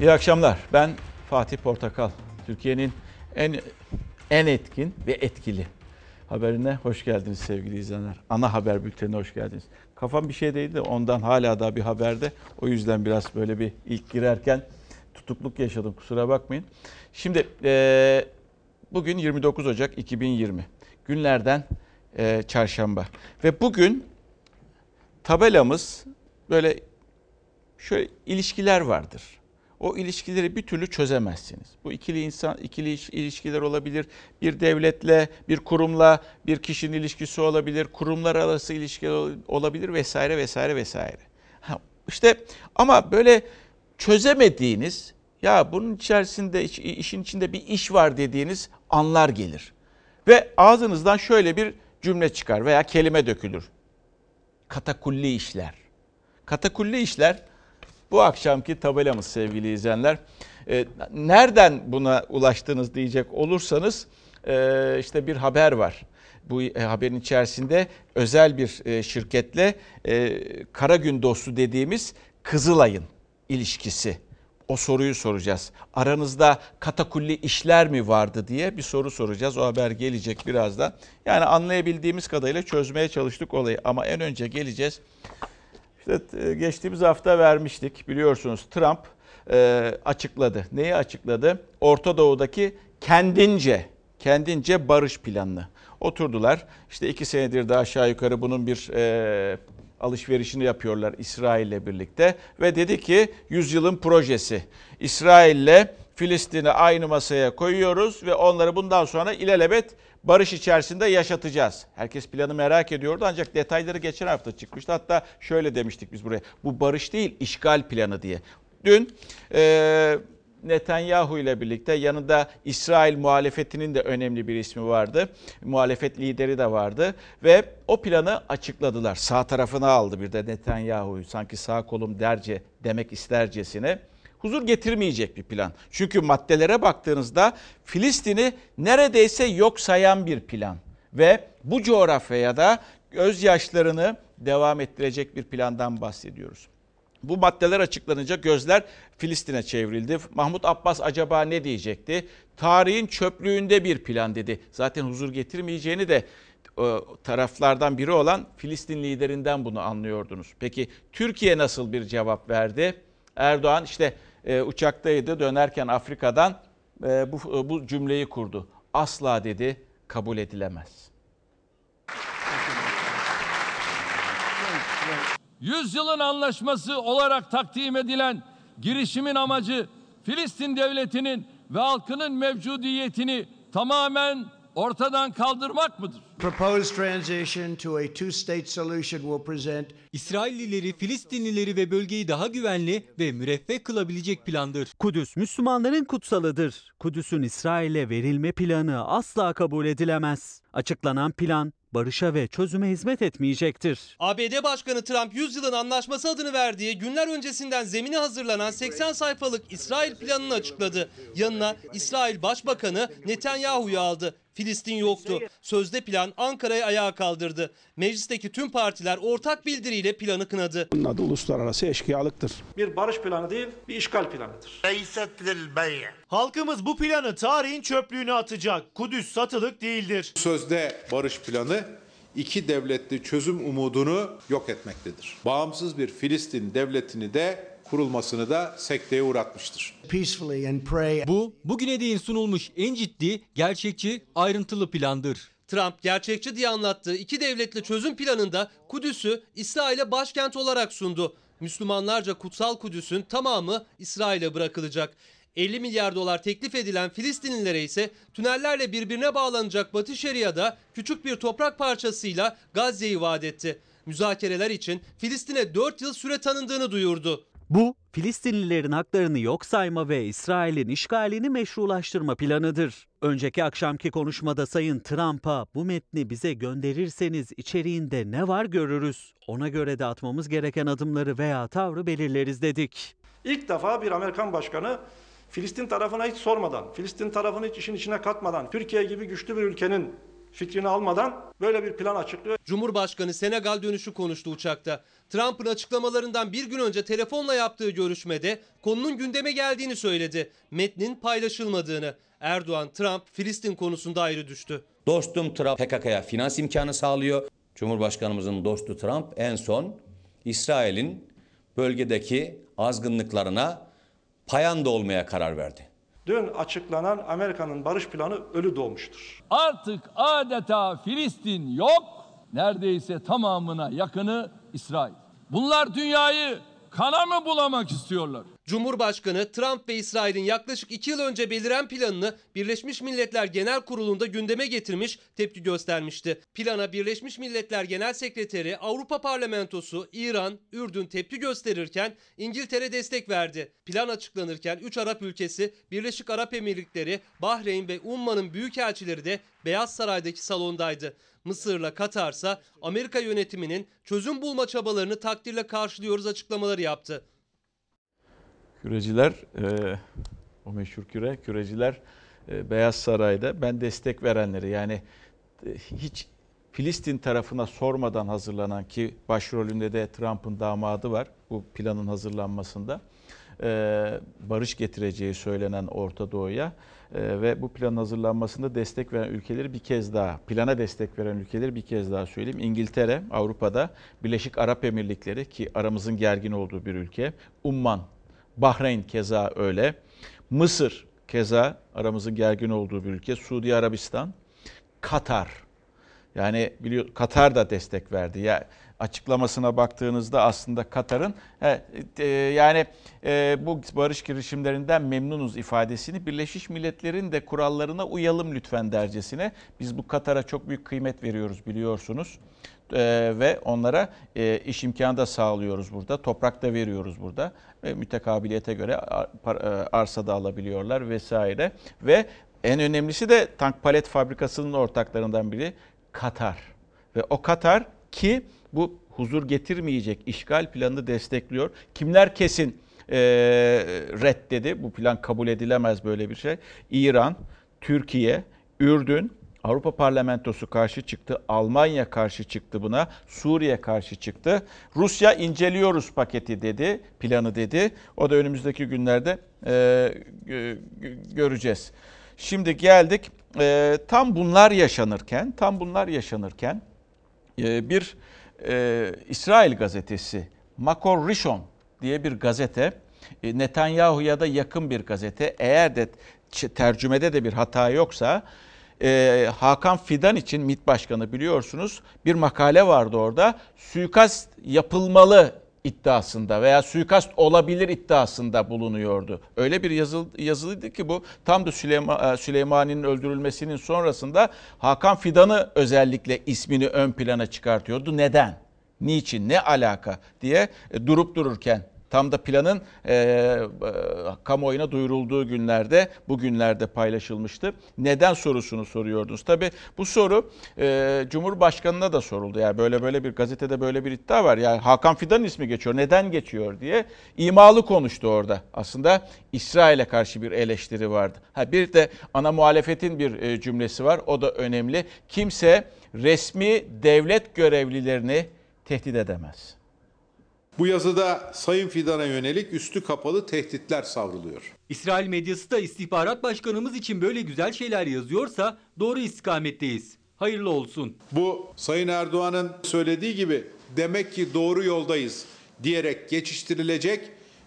İyi akşamlar. Ben Fatih Portakal. Türkiye'nin en en etkin ve etkili haberine hoş geldiniz sevgili izleyenler. Ana haber bültenine hoş geldiniz. Kafam bir şeydeydi de ondan hala daha bir haberde. O yüzden biraz böyle bir ilk girerken tutukluk yaşadım kusura bakmayın. Şimdi e, bugün 29 Ocak 2020 günlerden e, çarşamba ve bugün tabelamız böyle şöyle ilişkiler vardır. O ilişkileri bir türlü çözemezsiniz. Bu ikili insan ikili ilişkiler olabilir. Bir devletle, bir kurumla, bir kişinin ilişkisi olabilir. Kurumlar arası ilişki olabilir vesaire vesaire vesaire. Ha, işte ama böyle çözemediğiniz ya bunun içerisinde işin içinde bir iş var dediğiniz anlar gelir. Ve ağzınızdan şöyle bir cümle çıkar veya kelime dökülür. Katakulli işler. Katakulli işler bu akşamki tabelamız sevgili izleyenler. E, nereden buna ulaştınız diyecek olursanız e, işte bir haber var. Bu e, haberin içerisinde özel bir e, şirketle e, Kara Gün Dostu dediğimiz Kızılay'ın ilişkisi. O soruyu soracağız. Aranızda katakulli işler mi vardı diye bir soru soracağız. O haber gelecek birazdan. Yani anlayabildiğimiz kadarıyla çözmeye çalıştık olayı. Ama en önce geleceğiz işte geçtiğimiz hafta vermiştik biliyorsunuz Trump e, açıkladı. Neyi açıkladı? Orta Doğu'daki kendince, kendince barış planını. Oturdular. İşte iki senedir de aşağı yukarı bunun bir e, alışverişini yapıyorlar İsrail ile birlikte. Ve dedi ki yüzyılın projesi. İsrail ile Filistin'i aynı masaya koyuyoruz ve onları bundan sonra ilelebet barış içerisinde yaşatacağız. Herkes planı merak ediyordu ancak detayları geçen hafta çıkmıştı. Hatta şöyle demiştik biz buraya. Bu barış değil işgal planı diye. Dün e, Netanyahu ile birlikte yanında İsrail muhalefetinin de önemli bir ismi vardı. Muhalefet lideri de vardı ve o planı açıkladılar. Sağ tarafına aldı bir de Netanyahu'yu sanki sağ kolum derce demek istercesine huzur getirmeyecek bir plan. Çünkü maddelere baktığınızda Filistin'i neredeyse yok sayan bir plan ve bu coğrafyaya da gözyaşlarını devam ettirecek bir plandan bahsediyoruz. Bu maddeler açıklanınca gözler Filistin'e çevrildi. Mahmut Abbas acaba ne diyecekti? Tarihin çöplüğünde bir plan dedi. Zaten huzur getirmeyeceğini de taraflardan biri olan Filistin liderinden bunu anlıyordunuz. Peki Türkiye nasıl bir cevap verdi? Erdoğan işte e, uçaktaydı dönerken Afrika'dan e, bu, e, bu cümleyi kurdu. Asla dedi kabul edilemez. Yüzyılın anlaşması olarak takdim edilen girişimin amacı Filistin devletinin ve halkının mevcudiyetini tamamen ortadan kaldırmak mıdır? Proposed transition to a two-state solution will present İsraillileri, Filistinlileri ve bölgeyi daha güvenli ve müreffeh kılabilecek plandır. Kudüs Müslümanların kutsalıdır. Kudüs'ün İsrail'e verilme planı asla kabul edilemez. Açıklanan plan barışa ve çözüme hizmet etmeyecektir. ABD Başkanı Trump 100 yılın anlaşması adını verdiği günler öncesinden zemini hazırlanan 80 sayfalık İsrail planını açıkladı. Yanına İsrail Başbakanı Netanyahu'yu aldı. Filistin yoktu. Sözde plan Ankara'yı ayağa kaldırdı. Meclisteki tüm partiler ortak bildiriyle planı kınadı. Bunun adı uluslararası eşkıyalıktır. Bir barış planı değil, bir işgal planıdır. Halkımız bu planı tarihin çöplüğüne atacak. Kudüs satılık değildir. Sözde barış planı iki devletli çözüm umudunu yok etmektedir. Bağımsız bir Filistin devletini de kurulmasını da sekteye uğratmıştır. Bu, bugüne değin sunulmuş en ciddi, gerçekçi, ayrıntılı plandır. Trump gerçekçi diye anlattığı iki devletli çözüm planında Kudüs'ü İsrail'e başkent olarak sundu. Müslümanlarca kutsal Kudüs'ün tamamı İsrail'e bırakılacak. 50 milyar dolar teklif edilen Filistinlilere ise tünellerle birbirine bağlanacak Batı Şeria'da küçük bir toprak parçasıyla Gazze'yi vaat etti. Müzakereler için Filistin'e 4 yıl süre tanındığını duyurdu. Bu, Filistinlilerin haklarını yok sayma ve İsrail'in işgalini meşrulaştırma planıdır. Önceki akşamki konuşmada Sayın Trump'a bu metni bize gönderirseniz içeriğinde ne var görürüz. Ona göre de atmamız gereken adımları veya tavrı belirleriz dedik. İlk defa bir Amerikan başkanı Filistin tarafına hiç sormadan, Filistin tarafını hiç işin içine katmadan, Türkiye gibi güçlü bir ülkenin fikrini almadan böyle bir plan açıklıyor. Cumhurbaşkanı Senegal dönüşü konuştu uçakta. Trump'ın açıklamalarından bir gün önce telefonla yaptığı görüşmede konunun gündeme geldiğini söyledi. Metnin paylaşılmadığını. Erdoğan, Trump Filistin konusunda ayrı düştü. Dostum Trump PKK'ya finans imkanı sağlıyor. Cumhurbaşkanımızın dostu Trump en son İsrail'in bölgedeki azgınlıklarına payanda olmaya karar verdi. Dün açıklanan Amerika'nın barış planı ölü doğmuştur. Artık adeta Filistin yok, neredeyse tamamına yakını İsrail. Bunlar dünyayı kana mı bulamak istiyorlar? Cumhurbaşkanı Trump ve İsrail'in yaklaşık 2 yıl önce beliren planını Birleşmiş Milletler Genel Kurulu'nda gündeme getirmiş, tepki göstermişti. Plana Birleşmiş Milletler Genel Sekreteri, Avrupa Parlamentosu, İran, Ürdün tepki gösterirken İngiltere destek verdi. Plan açıklanırken 3 Arap ülkesi, Birleşik Arap Emirlikleri, Bahreyn ve Umman'ın büyükelçileri de Beyaz Saray'daki salondaydı. Mısır'la Katar'sa Amerika yönetiminin çözüm bulma çabalarını takdirle karşılıyoruz açıklamaları yaptı. Küreciler, e, o meşhur küre, küreciler e, Beyaz Saray'da ben destek verenleri yani e, hiç Filistin tarafına sormadan hazırlanan ki başrolünde de Trump'ın damadı var bu planın hazırlanmasında. E, barış getireceği söylenen Orta Doğu'ya ve bu planın hazırlanmasında destek veren ülkeleri bir kez daha, plana destek veren ülkeleri bir kez daha söyleyeyim. İngiltere, Avrupa'da, Birleşik Arap Emirlikleri ki aramızın gergin olduğu bir ülke, Umman, Bahreyn keza öyle. Mısır keza aramızın gergin olduğu bir ülke. Suudi Arabistan, Katar. Yani biliyor Katar da destek verdi. Ya açıklamasına baktığınızda aslında Katar'ın he, e, yani e, bu barış girişimlerinden memnunuz ifadesini Birleşmiş Milletler'in de kurallarına uyalım lütfen dercesine. Biz bu Katar'a çok büyük kıymet veriyoruz biliyorsunuz. E, ve onlara e, iş imkanı da sağlıyoruz burada. Toprak da veriyoruz burada. Ve mütekabiliyete göre ar- e, arsa da alabiliyorlar vesaire. Ve en önemlisi de tank palet fabrikasının ortaklarından biri Katar. Ve o Katar ki bu huzur getirmeyecek işgal planını destekliyor. Kimler kesin e, reddedi? Bu plan kabul edilemez böyle bir şey. İran, Türkiye, Ürdün, Avrupa Parlamentosu karşı çıktı, Almanya karşı çıktı buna, Suriye karşı çıktı. Rusya inceliyoruz paketi dedi, planı dedi. O da önümüzdeki günlerde e, gö- gö- göreceğiz. Şimdi geldik e, tam bunlar yaşanırken, tam bunlar yaşanırken e, bir e, İsrail gazetesi Makor Rishon diye bir gazete e, Netanyahu'ya da yakın bir gazete. Eğer de tercümede de bir hata yoksa e, Hakan Fidan için MİT Başkanı biliyorsunuz bir makale vardı orada. Suikast yapılmalı iddiasında veya suikast olabilir iddiasında bulunuyordu. Öyle bir yazı, yazılıydı ki bu tam da Süleyman, e, Süleymani'nin öldürülmesinin sonrasında Hakan Fidan'ı özellikle ismini ön plana çıkartıyordu. Neden? Niçin? Ne alaka diye e, durup dururken tam da planın e, e, kamuoyuna duyurulduğu günlerde, bugünlerde paylaşılmıştı. Neden sorusunu soruyordunuz. Tabii bu soru e, Cumhurbaşkanı'na da soruldu. Yani böyle böyle bir gazetede böyle bir iddia var. Yani Hakan Fidan'ın ismi geçiyor. Neden geçiyor diye imalı konuştu orada. Aslında İsrail'e karşı bir eleştiri vardı. Ha bir de ana muhalefetin bir e, cümlesi var. O da önemli. Kimse resmi devlet görevlilerini tehdit edemez. Bu yazıda Sayın Fidan'a yönelik üstü kapalı tehditler savruluyor. İsrail medyası da istihbarat başkanımız için böyle güzel şeyler yazıyorsa doğru istikametteyiz. Hayırlı olsun. Bu Sayın Erdoğan'ın söylediği gibi demek ki doğru yoldayız diyerek geçiştirilecek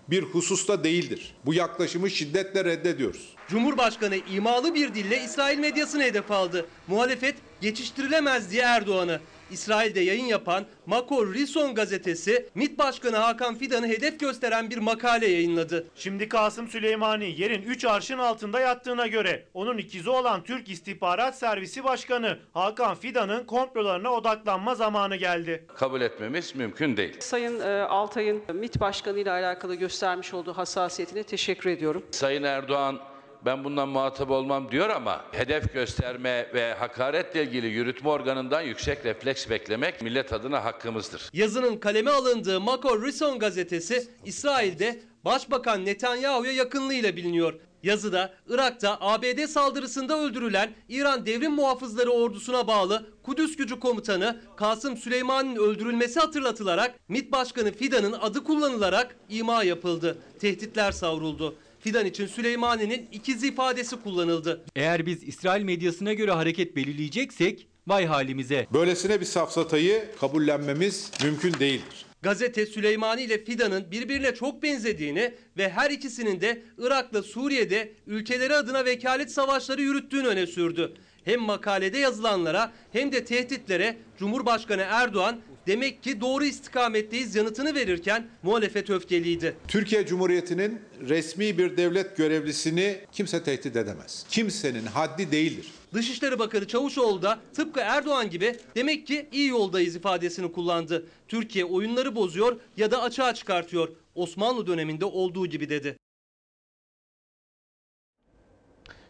bir hususta değildir. Bu yaklaşımı şiddetle reddediyoruz. Cumhurbaşkanı imalı bir dille İsrail medyasını hedef aldı. Muhalefet geçiştirilemez diye Erdoğan'ı. İsrail'de yayın yapan Makor Rison gazetesi MİT Başkanı Hakan Fidan'ı hedef gösteren bir makale yayınladı. Şimdi Kasım Süleymani yerin 3 arşın altında yattığına göre onun ikizi olan Türk İstihbarat Servisi Başkanı Hakan Fidan'ın komplolarına odaklanma zamanı geldi. kabul etmemiz mümkün değil. Sayın e, Altay'ın MİT Başkanı ile alakalı göstermiş olduğu hassasiyetine teşekkür ediyorum. Sayın Erdoğan ben bundan muhatap olmam diyor ama hedef gösterme ve hakaretle ilgili yürütme organından yüksek refleks beklemek millet adına hakkımızdır. Yazının kaleme alındığı Makor Rison gazetesi İsrail'de Başbakan Netanyahu'ya yakınlığıyla biliniyor. Yazıda Irak'ta ABD saldırısında öldürülen İran Devrim Muhafızları Ordusu'na bağlı Kudüs Gücü Komutanı Kasım Süleyman'ın öldürülmesi hatırlatılarak MİT Başkanı Fidan'ın adı kullanılarak ima yapıldı. Tehditler savruldu. Fidan için Süleymani'nin ikiz ifadesi kullanıldı. Eğer biz İsrail medyasına göre hareket belirleyeceksek vay halimize. Böylesine bir safsatayı kabullenmemiz mümkün değildir. Gazete Süleymani ile Fidan'ın birbirine çok benzediğini ve her ikisinin de Irak'la Suriye'de ülkeleri adına vekalet savaşları yürüttüğünü öne sürdü. Hem makalede yazılanlara hem de tehditlere Cumhurbaşkanı Erdoğan demek ki doğru istikametteyiz yanıtını verirken muhalefet öfkeliydi. Türkiye Cumhuriyeti'nin resmi bir devlet görevlisini kimse tehdit edemez. Kimsenin haddi değildir. Dışişleri Bakanı Çavuşoğlu da tıpkı Erdoğan gibi demek ki iyi yoldayız ifadesini kullandı. Türkiye oyunları bozuyor ya da açığa çıkartıyor. Osmanlı döneminde olduğu gibi dedi.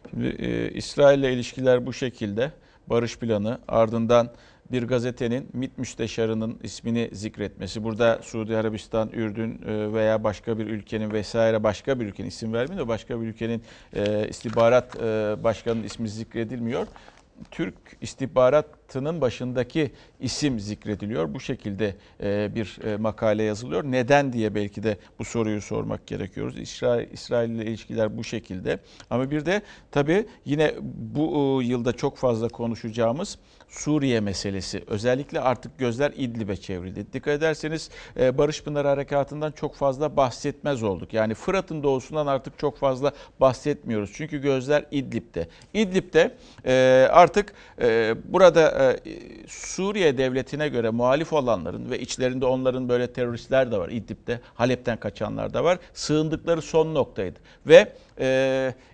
Şimdi e, İsrail ile ilişkiler bu şekilde. Barış planı ardından bir gazetenin MİT müsteşarının ismini zikretmesi. Burada Suudi Arabistan, Ürdün e, veya başka bir ülkenin vesaire başka bir ülkenin isim vermiyor başka bir ülkenin e, istihbarat e, başkanının ismi zikredilmiyor. Türk istihbaratının başındaki isim zikrediliyor. Bu şekilde bir makale yazılıyor. Neden diye belki de bu soruyu sormak gerekiyoruz. İsrail, İsrail ile ilişkiler bu şekilde. Ama bir de tabii yine bu yılda çok fazla konuşacağımız Suriye meselesi. Özellikle artık gözler İdlib'e çevrildi. Dikkat ederseniz e, Barış Pınarı Harekatı'ndan çok fazla bahsetmez olduk. Yani Fırat'ın doğusundan artık çok fazla bahsetmiyoruz. Çünkü gözler İdlib'de. İdlib'de e, artık e, burada Suriye devletine göre muhalif olanların ve içlerinde onların böyle teröristler de var İdlib'de. Halep'ten kaçanlar da var. Sığındıkları son noktaydı. Ve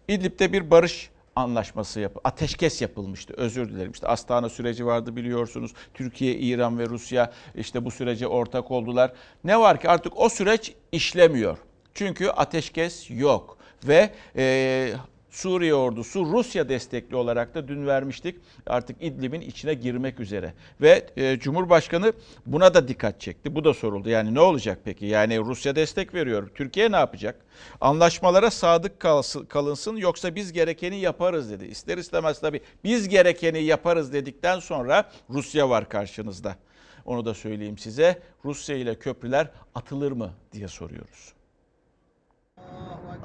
İdlib'de bir barış anlaşması yap ateşkes yapılmıştı. Özür dilerim. İşte Astana süreci vardı biliyorsunuz. Türkiye, İran ve Rusya işte bu sürece ortak oldular. Ne var ki artık o süreç işlemiyor. Çünkü ateşkes yok ve e, Suriye ordusu Rusya destekli olarak da dün vermiştik. Artık İdlib'in içine girmek üzere. Ve e, Cumhurbaşkanı buna da dikkat çekti. Bu da soruldu. Yani ne olacak peki? Yani Rusya destek veriyor. Türkiye ne yapacak? Anlaşmalara sadık kalınsın yoksa biz gerekeni yaparız dedi. İster istemez tabii biz gerekeni yaparız dedikten sonra Rusya var karşınızda. Onu da söyleyeyim size. Rusya ile köprüler atılır mı diye soruyoruz.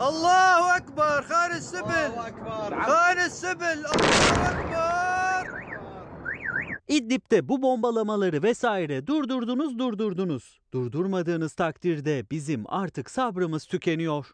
Allahu Ekber, Haris Sibil. Haris Sibil, Allahu Ekber. İdlib'de bu bombalamaları vesaire durdurdunuz durdurdunuz. Durdurmadığınız takdirde bizim artık sabrımız tükeniyor.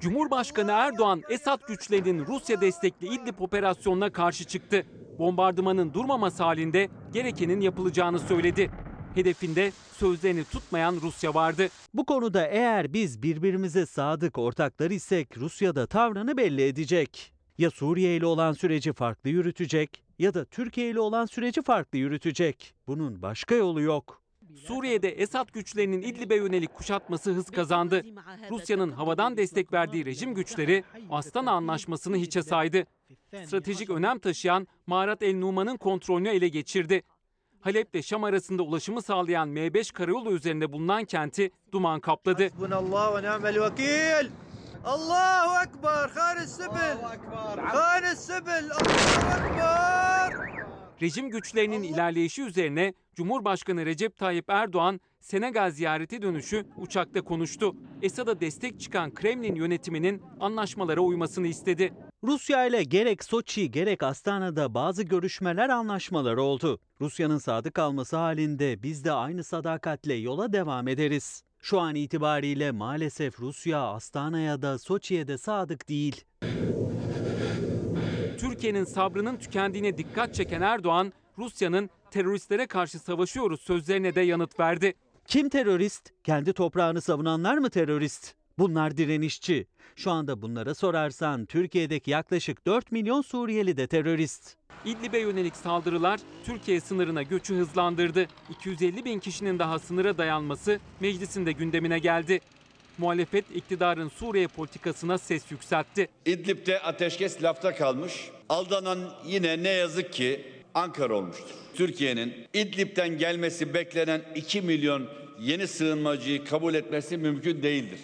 Cumhurbaşkanı Erdoğan, Esad güçlerinin Rusya destekli İdlib operasyonuna karşı çıktı. Bombardımanın durmaması halinde gerekenin yapılacağını söyledi hedefinde sözlerini tutmayan Rusya vardı. Bu konuda eğer biz birbirimize sadık ortaklar isek Rusya da tavrını belli edecek. Ya Suriye ile olan süreci farklı yürütecek ya da Türkiye ile olan süreci farklı yürütecek. Bunun başka yolu yok. Suriye'de Esad güçlerinin İdlib'e yönelik kuşatması hız kazandı. Rusya'nın havadan destek verdiği rejim güçleri Astana Anlaşması'nı hiçe saydı. Stratejik önem taşıyan Marat el Numan'ın kontrolünü ele geçirdi. Halep ile Şam arasında ulaşımı sağlayan M5 karayolu üzerinde bulunan kenti duman kapladı. Allahu Ekber, Haris Sibil. Haris Sibil, Allahu Ekber. Rejim güçlerinin ilerleyişi üzerine Cumhurbaşkanı Recep Tayyip Erdoğan Senegal ziyareti dönüşü uçakta konuştu. Esad'a destek çıkan Kremlin yönetiminin anlaşmalara uymasını istedi. Rusya ile gerek Soçi gerek Astana'da bazı görüşmeler anlaşmalar oldu. Rusya'nın sadık kalması halinde biz de aynı sadakatle yola devam ederiz. Şu an itibariyle maalesef Rusya Astana'ya da Soçi'ye de sadık değil. Türkiye'nin sabrının tükendiğine dikkat çeken Erdoğan, Rusya'nın teröristlere karşı savaşıyoruz sözlerine de yanıt verdi. Kim terörist? Kendi toprağını savunanlar mı terörist? Bunlar direnişçi. Şu anda bunlara sorarsan Türkiye'deki yaklaşık 4 milyon Suriyeli de terörist. İdlib'e yönelik saldırılar Türkiye sınırına göçü hızlandırdı. 250 bin kişinin daha sınıra dayanması meclisin de gündemine geldi. Muhalefet iktidarın Suriye politikasına ses yükseltti. İdlib'de ateşkes lafta kalmış. Aldanan yine ne yazık ki Ankara olmuştur. Türkiye'nin İdlib'den gelmesi beklenen 2 milyon yeni sığınmacıyı kabul etmesi mümkün değildir.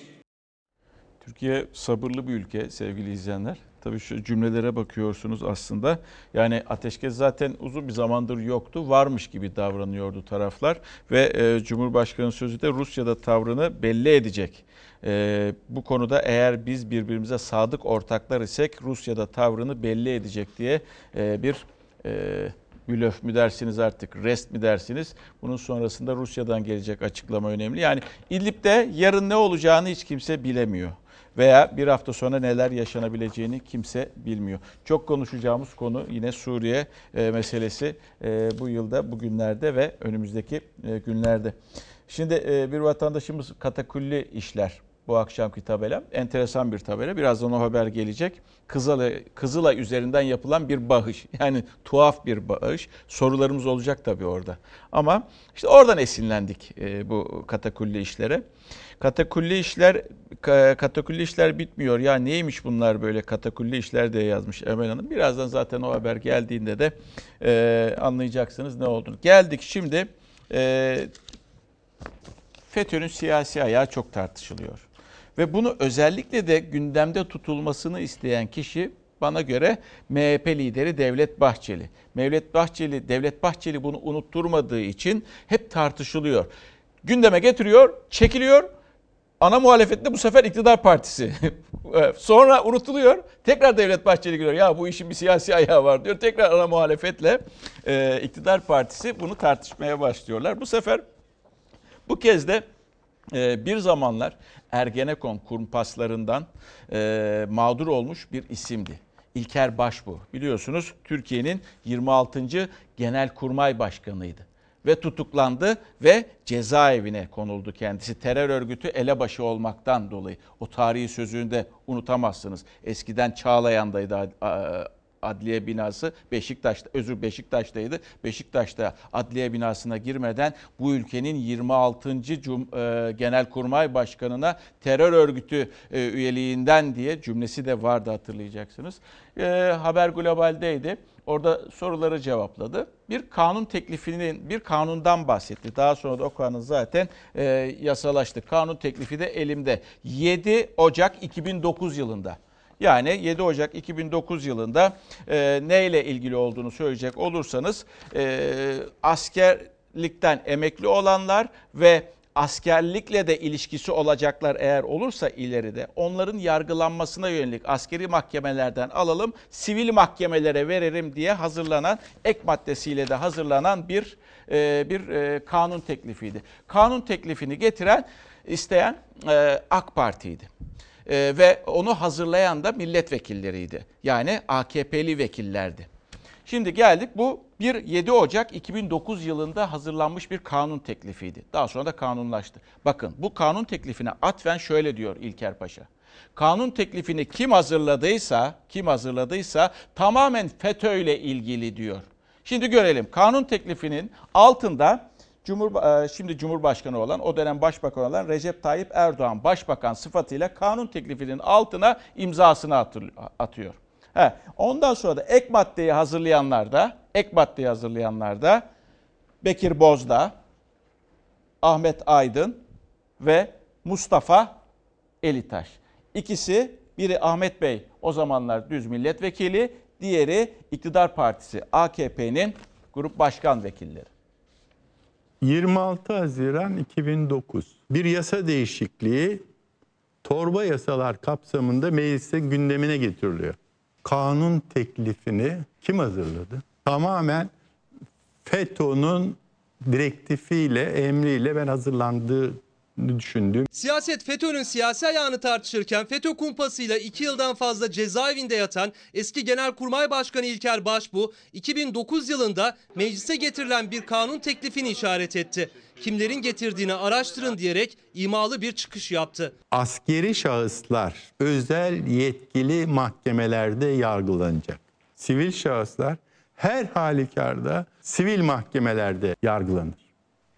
Türkiye sabırlı bir ülke sevgili izleyenler. Tabii şu cümlelere bakıyorsunuz aslında. Yani ateşkes zaten uzun bir zamandır yoktu. Varmış gibi davranıyordu taraflar. Ve e, Cumhurbaşkanı sözü de Rusya'da tavrını belli edecek. E, bu konuda eğer biz birbirimize sadık ortaklar isek Rusya'da tavrını belli edecek diye e, bir e, blöf mü dersiniz artık, rest mi dersiniz? Bunun sonrasında Rusya'dan gelecek açıklama önemli. Yani İdlib'de yarın ne olacağını hiç kimse bilemiyor. Veya bir hafta sonra neler yaşanabileceğini kimse bilmiyor. Çok konuşacağımız konu yine Suriye e, meselesi e, bu yılda, bugünlerde ve önümüzdeki e, günlerde. Şimdi bir vatandaşımız katakulli işler bu akşamki tabela. Enteresan bir tabela. Birazdan o haber gelecek. Kızılay, Kızılay üzerinden yapılan bir bağış. Yani tuhaf bir bağış. Sorularımız olacak tabii orada. Ama işte oradan esinlendik bu katakulli işlere. Katakulli işler katakulli işler bitmiyor. Ya neymiş bunlar böyle katakulli işler diye yazmış Emel Hanım. Birazdan zaten o haber geldiğinde de e, anlayacaksınız ne olduğunu. Geldik şimdi e, FETÖ'nün siyasi ayağı çok tartışılıyor. Ve bunu özellikle de gündemde tutulmasını isteyen kişi bana göre MHP lideri Devlet Bahçeli. Devlet Bahçeli, Devlet Bahçeli bunu unutturmadığı için hep tartışılıyor. Gündeme getiriyor, çekiliyor. Ana muhalefette bu sefer iktidar partisi. Sonra unutuluyor. Tekrar Devlet Bahçeli geliyor. Ya bu işin bir siyasi ayağı var diyor. Tekrar ana muhalefetle e, iktidar partisi bunu tartışmaya başlıyorlar. Bu sefer bu kez de e, bir zamanlar Ergenekon kumpaslarından e, mağdur olmuş bir isimdi. İlker Başbuğ biliyorsunuz Türkiye'nin 26. Genelkurmay Başkanıydı ve tutuklandı ve cezaevine konuldu kendisi. Terör örgütü elebaşı olmaktan dolayı. O tarihi sözünü de unutamazsınız. Eskiden Çağlayan'daydı adliye binası Beşiktaş'ta özür Beşiktaş'taydı. Beşiktaş'ta adliye binasına girmeden bu ülkenin 26. Cum, e, Genelkurmay Başkanı'na terör örgütü e, üyeliğinden diye cümlesi de vardı hatırlayacaksınız. E, Haber Global'deydi. Orada soruları cevapladı. Bir kanun teklifinin, bir kanundan bahsetti. Daha sonra da o kanun zaten e, yasalaştı. Kanun teklifi de elimde. 7 Ocak 2009 yılında. Yani 7 Ocak 2009 yılında e, neyle ilgili olduğunu söyleyecek olursanız e, askerlikten emekli olanlar ve askerlikle de ilişkisi olacaklar eğer olursa ileride onların yargılanmasına yönelik askeri mahkemelerden alalım sivil mahkemelere verelim diye hazırlanan ek maddesiyle de hazırlanan bir e, bir e, kanun teklifiydi. Kanun teklifini getiren isteyen e, AK Parti'ydi. Ve onu hazırlayan da milletvekilleriydi. Yani AKP'li vekillerdi. Şimdi geldik bu bir 7 Ocak 2009 yılında hazırlanmış bir kanun teklifiydi. Daha sonra da kanunlaştı. Bakın bu kanun teklifine atfen şöyle diyor İlker Paşa. Kanun teklifini kim hazırladıysa, kim hazırladıysa tamamen FETÖ ile ilgili diyor. Şimdi görelim. Kanun teklifinin altında Cumhur, e, şimdi Cumhurbaşkanı olan, o dönem Başbakan olan Recep Tayyip Erdoğan Başbakan sıfatıyla kanun teklifinin altına imzasını atıyor. He, ondan sonra da ek maddeyi hazırlayanlar da, ek maddeyi hazırlayanlar da Bekir Bozdağ, Ahmet Aydın ve Mustafa Elitaş. İkisi biri Ahmet Bey o zamanlar düz milletvekili, diğeri iktidar partisi AKP'nin grup başkan vekilleri. 26 Haziran 2009 bir yasa değişikliği torba yasalar kapsamında meclise gündemine getiriliyor. Kanun teklifini kim hazırladı? Tamamen FETÖ'nün direktifiyle, emriyle ben hazırlandığı düşündüğüm. Siyaset FETÖ'nün siyasi ayağını tartışırken FETÖ kumpasıyla 2 yıldan fazla cezaevinde yatan eski Genelkurmay Başkanı İlker Başbuğ 2009 yılında meclise getirilen bir kanun teklifini işaret etti. Kimlerin getirdiğini araştırın diyerek imalı bir çıkış yaptı. Askeri şahıslar özel yetkili mahkemelerde yargılanacak. Sivil şahıslar her halükarda sivil mahkemelerde yargılanır.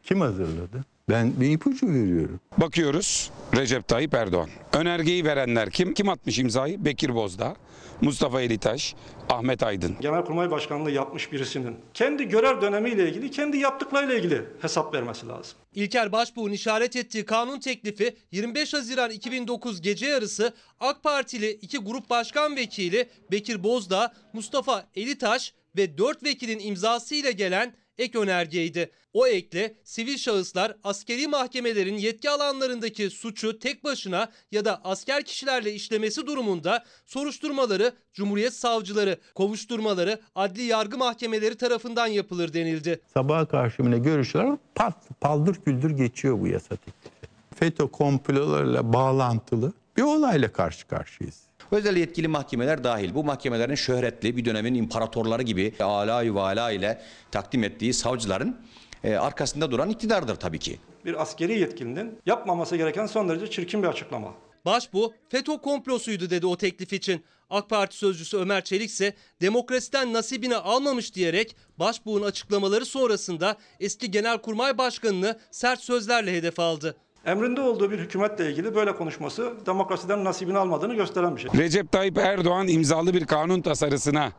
Kim hazırladı? Ben bir ipucu veriyorum. Bakıyoruz Recep Tayyip Erdoğan. Önergeyi verenler kim? Kim atmış imzayı? Bekir Bozdağ, Mustafa Elitaş, Ahmet Aydın. Genelkurmay Başkanlığı yapmış birisinin kendi görev dönemiyle ilgili, kendi yaptıklarıyla ilgili hesap vermesi lazım. İlker Başbuğ'un işaret ettiği kanun teklifi 25 Haziran 2009 gece yarısı AK Partili iki grup başkan vekili Bekir Bozdağ, Mustafa Elitaş ve 4 vekilin imzasıyla gelen ek önergeydi. O ekle sivil şahıslar askeri mahkemelerin yetki alanlarındaki suçu tek başına ya da asker kişilerle işlemesi durumunda soruşturmaları Cumhuriyet savcıları, kovuşturmaları adli yargı mahkemeleri tarafından yapılır denildi. Sabaha karşı yine görüşler pat, paldır küldür geçiyor bu yasa teklifi. FETÖ komplolarıyla bağlantılı bir olayla karşı karşıyayız. Özel yetkili mahkemeler dahil. Bu mahkemelerin şöhretli bir dönemin imparatorları gibi ala vala ile takdim ettiği savcıların e, arkasında duran iktidardır tabii ki. Bir askeri yetkilinin yapmaması gereken son derece çirkin bir açıklama. Başbu FETÖ komplosuydu dedi o teklif için. AK Parti sözcüsü Ömer Çelik ise demokrasiden nasibini almamış diyerek Başbuğ'un açıklamaları sonrasında eski Genelkurmay Başkanı'nı sert sözlerle hedef aldı. Emrinde olduğu bir hükümetle ilgili böyle konuşması demokrasiden nasibini almadığını gösteren bir şey. Recep Tayyip Erdoğan imzalı bir kanun tasarısına